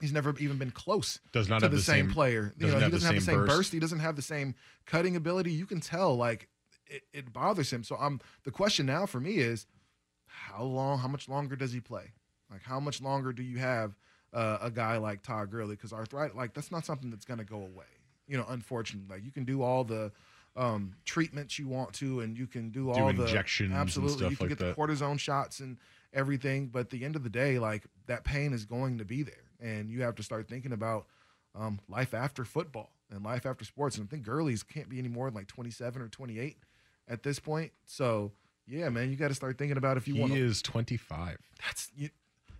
He's never even been close Does not to have the, the same, same- player. You know, he doesn't have the same burst. burst. He doesn't have the same cutting ability. You can tell, like it, it bothers him. So I'm the question now for me is, how long? How much longer does he play? Like how much longer do you have uh, a guy like Todd Gurley? Because arthritis, like that's not something that's going to go away. You know, unfortunately, like you can do all the um, treatments you want to, and you can do all the injections and Absolutely, stuff you can like get that. the cortisone shots and everything. But at the end of the day, like that pain is going to be there, and you have to start thinking about um, life after football and life after sports. And I think Gurley's can't be any more than like 27 or 28 at this point. So yeah, man, you got to start thinking about if you want. He is 25. That's you,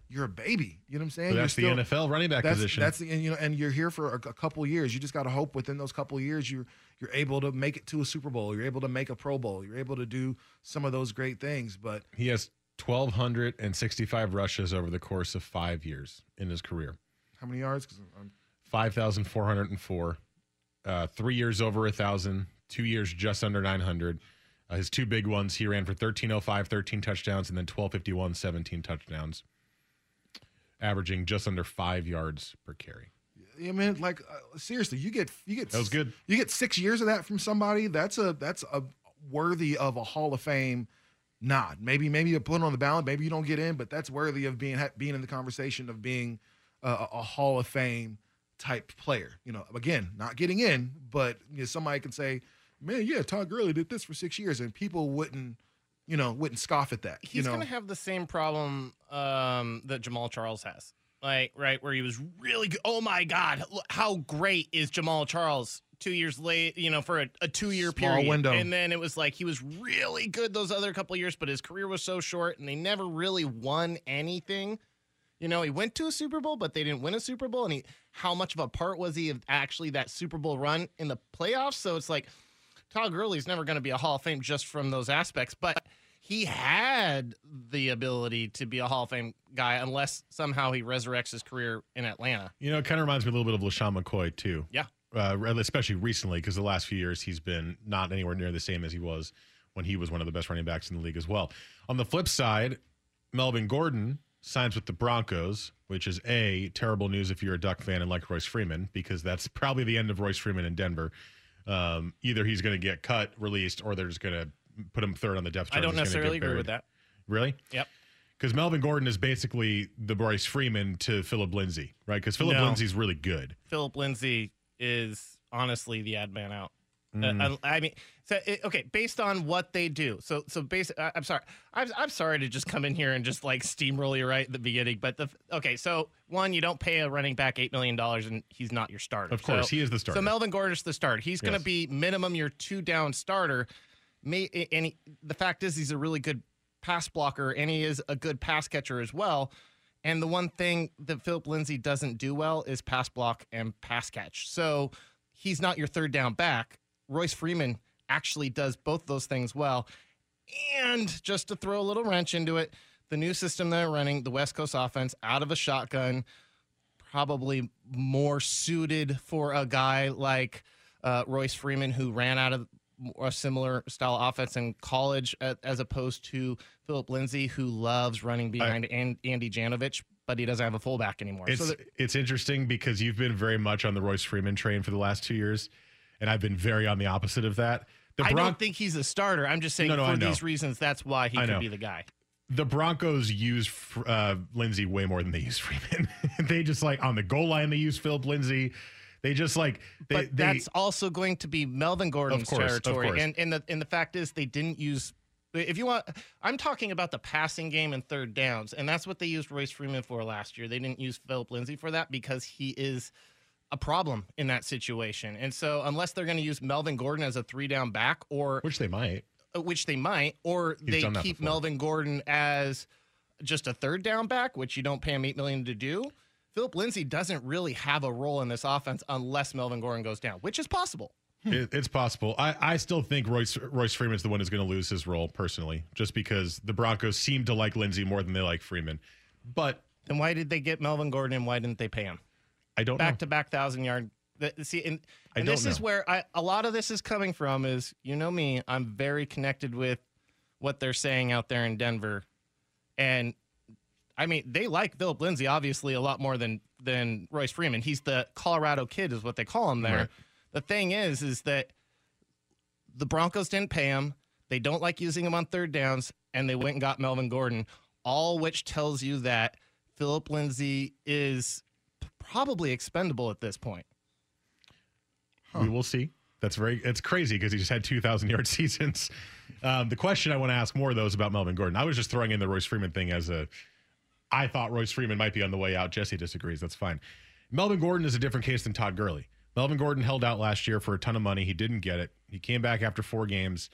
you're a baby. You know what I'm saying? But that's the NFL running back that's, position. That's the and, you know, and you're here for a, a couple years. You just got to hope within those couple years you're you're able to make it to a Super Bowl. You're able to make a Pro Bowl. You're able to do some of those great things. But He has 1,265 rushes over the course of five years in his career. how many yards? 5,404. Uh, three years over a 1,000. Two years just under 900. Uh, his two big ones, he ran for 1305, 13 touchdowns, and then 1251, 17 touchdowns, averaging just under five yards per carry. I mean, like uh, seriously, you get you get That was good. You get six years of that from somebody. That's a that's a worthy of a Hall of Fame nod. Maybe maybe you put it on the ballot. Maybe you don't get in, but that's worthy of being being in the conversation of being a, a Hall of Fame type player. You know, again, not getting in, but you know, somebody can say, "Man, yeah, Todd Gurley did this for six years," and people wouldn't, you know, wouldn't scoff at that. He's you know, going to have the same problem um, that Jamaal Charles has. Like, right, where he was really good. Oh my God, look, how great is Jamaal Charles? Two years late, you know, for a, a two year Small period. window. And then it was like he was really good those other couple years, but his career was so short and they never really won anything. You know, he went to a Super Bowl, but they didn't win a Super Bowl. And he, how much of a part was he of actually that Super Bowl run in the playoffs? So it's like Todd Gurley's never going to be a Hall of Fame just from those aspects, but he had the ability to be a Hall of Fame guy unless somehow he resurrects his career in Atlanta. You know, it kind of reminds me a little bit of LeSean McCoy, too. Yeah. Uh, especially recently, because the last few years he's been not anywhere near the same as he was when he was one of the best running backs in the league as well. On the flip side, Melvin Gordon signs with the Broncos, which is A, terrible news if you're a Duck fan and like Royce Freeman, because that's probably the end of Royce Freeman in Denver. Um, either he's going to get cut, released, or they're just going to put him third on the depth chart. I don't necessarily agree with that. Really? Yep. Because Melvin Gordon is basically the Bryce Freeman to Philip Lindsay, right? Because Philip No. Lindsay's really good. Philip Lindsay is honestly the ad man out. Mm. Uh, I I mean, so it, okay, based on what they do. So, so basic. I- I'm sorry. I'm, I'm sorry to just come in here and just like steamroll you right at the beginning. But the okay, so one, you don't pay a running back eight million dollars, and he's not your starter. Of course, So- he is the starter. So Melvin Gordon's the starter. He's going to Yes. be minimum your two down starter. May and he, the fact is he's a really good pass blocker, and he is a good pass catcher as well. And the one thing that Philip Lindsay doesn't do well is pass block and pass catch. So he's not your third down back. Royce Freeman actually does both those things well. And just to throw a little wrench into it, the new system they're running, the West Coast offense, out of a shotgun, probably more suited for a guy like uh, Royce Freeman, who ran out of a similar style offense in college, as opposed to Philip Lindsay, who loves running behind I, Andy Janovich, but he doesn't have a fullback anymore. It's, so it's interesting because you've been very much on the Royce Freeman train for the last two years, and I've been very on the opposite of that. The Bron- I don't think he's a starter. I'm just saying no, no, for these reasons, that's why he could be the guy the Broncos use uh, Lindsay way more than they use Freeman. they just like on the goal line they use Philip Lindsay. They just like they, but they, that's also going to be Melvin Gordon's course, territory. And and the and the fact is they didn't use if you want I'm talking about the passing game and third downs, and that's what they used Royce Freeman for last year. They didn't use Philip Lindsay for that because he is a problem in that situation. And so unless they're going to use Melvin Gordon as a three down back or which they might uh, which they might, or He's they keep Melvin Gordon as just a third down back, which you don't pay him eight million to do. Philip Lindsay doesn't really have a role in this offense unless Melvin Gordon goes down, which is possible. Hmm. It, it's possible. I, I still think Royce Royce Freeman is the one who's going to lose his role personally, just because the Broncos seem to like Lindsay more than they like Freeman. But then why did they get Melvin Gordon and why didn't they pay him? I don't back to back thousand yard see, and, and this know. is where I, a lot of this is coming from. Is you know me, I'm very connected with what they're saying out there in Denver, and I mean they like Philip Lindsay obviously a lot more than than Royce Freeman. He's the Colorado kid, is what they call him there. Right. The thing is, is that the Broncos didn't pay him. They don't like using him on third downs, and they went and got Melvin Gordon. All which tells you that Philip Lindsay is probably expendable at this point. Huh. We will see. That's very it's crazy because he just had 2,000 yard seasons. Um, the question I want to ask more though is about Melvin Gordon. I was just throwing in the Royce Freeman thing as a. I thought Royce Freeman might be on the way out. Jesse disagrees. That's fine. Melvin Gordon is a different case than Todd Gurley. Melvin Gordon held out last year for a ton of money. He didn't get it. He came back after four games.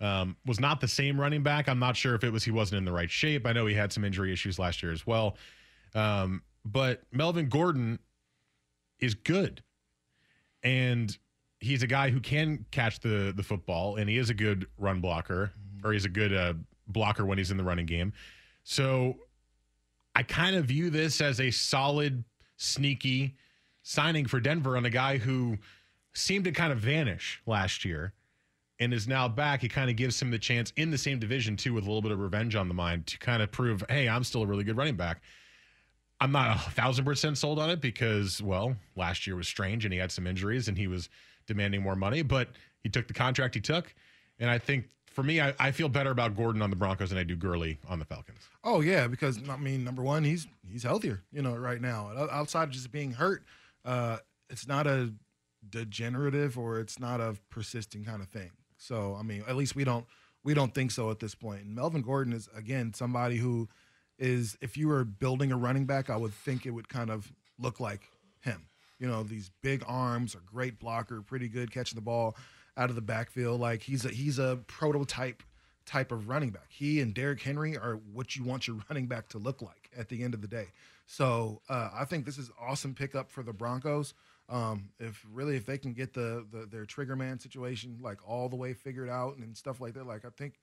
Um, was not the same running back. I'm not sure if it was he wasn't in the right shape. I know he had some injury issues last year as well. Um, but Melvin Gordon is good. And he's a guy who can catch the the football, and he is a good run blocker, or he's a good uh, blocker when he's in the running game. So I kind of view this as a solid, sneaky signing for Denver on a guy who seemed to kind of vanish last year and is now back. It kind of gives him the chance in the same division too, with a little bit of revenge on the mind to kind of prove, hey, I'm still a really good running back. I'm not a thousand percent sold on it because, well, last year was strange and he had some injuries and he was demanding more money, but he took the contract he took. And I think for me, I, I feel better about Gordon on the Broncos than I do Gurley on the Falcons. Oh yeah, because I mean, number one, he's he's healthier, you know, right now. Outside of just being hurt, uh, it's not a degenerative or it's not a persisting kind of thing. So I mean, at least we don't we don't think so at this point. And Melvin Gordon is again somebody who is if you were building a running back, I would think it would kind of look like him. You know, these big arms, a great blocker, pretty good catching the ball out of the backfield. Like he's a he's a prototype type of running back. He and Derrick Henry are what you want your running back to look like at the end of the day. So uh, I think this is awesome pickup for the Broncos. Um, if really if they can get the, the their trigger man situation like all the way figured out and stuff like that, like I think,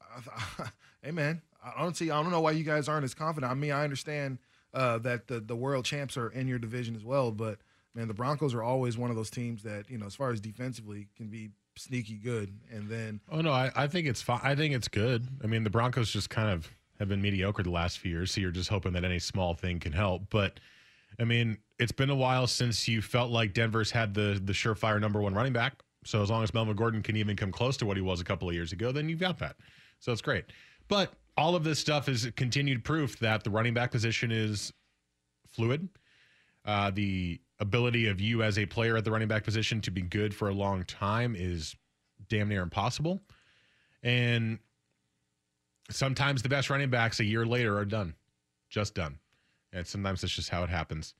uh, hey man, I don't see I don't know why you guys aren't as confident. I mean I understand uh, that the the world champs are in your division as well. But man, the Broncos are always one of those teams that you know, as far as defensively, can be sneaky good. And then oh no, I, I think it's fine. I think it's good. I mean, the Broncos just kind of have been mediocre the last few years, so you're just hoping that any small thing can help. But I mean, it's been a while since you felt like Denver's had the the surefire number one running back. So as long as Melvin Gordon can even come close to what he was a couple of years ago, then you've got that. So it's great. But all of this stuff is continued proof that the running back position is fluid. Uh, the ability of you as a player at the running back position to be good for a long time is damn near impossible. And sometimes the best running backs a year later are done, just done. And sometimes that's just how it happens.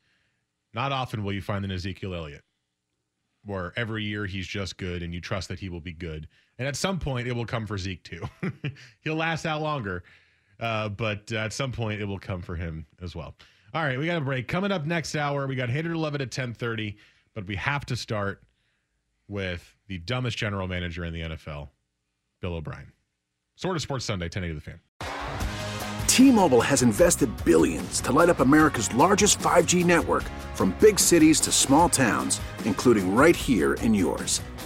Not often will you find an Ezekiel Elliott where every year he's just good and you trust that he will be good. And at some point, it will come for Zeke too. He'll last out longer. Uh, but at some point, it will come for him as well. All right, we got a break. Coming up next hour, we got Hater Love at 1030, but we have to start with the dumbest general manager in the NFL, Bill O'Brien. Sort of Sports Sunday, 1080 The Fan. T-Mobile has invested billions to light up America's largest 5G network from big cities to small towns, including right here in yours.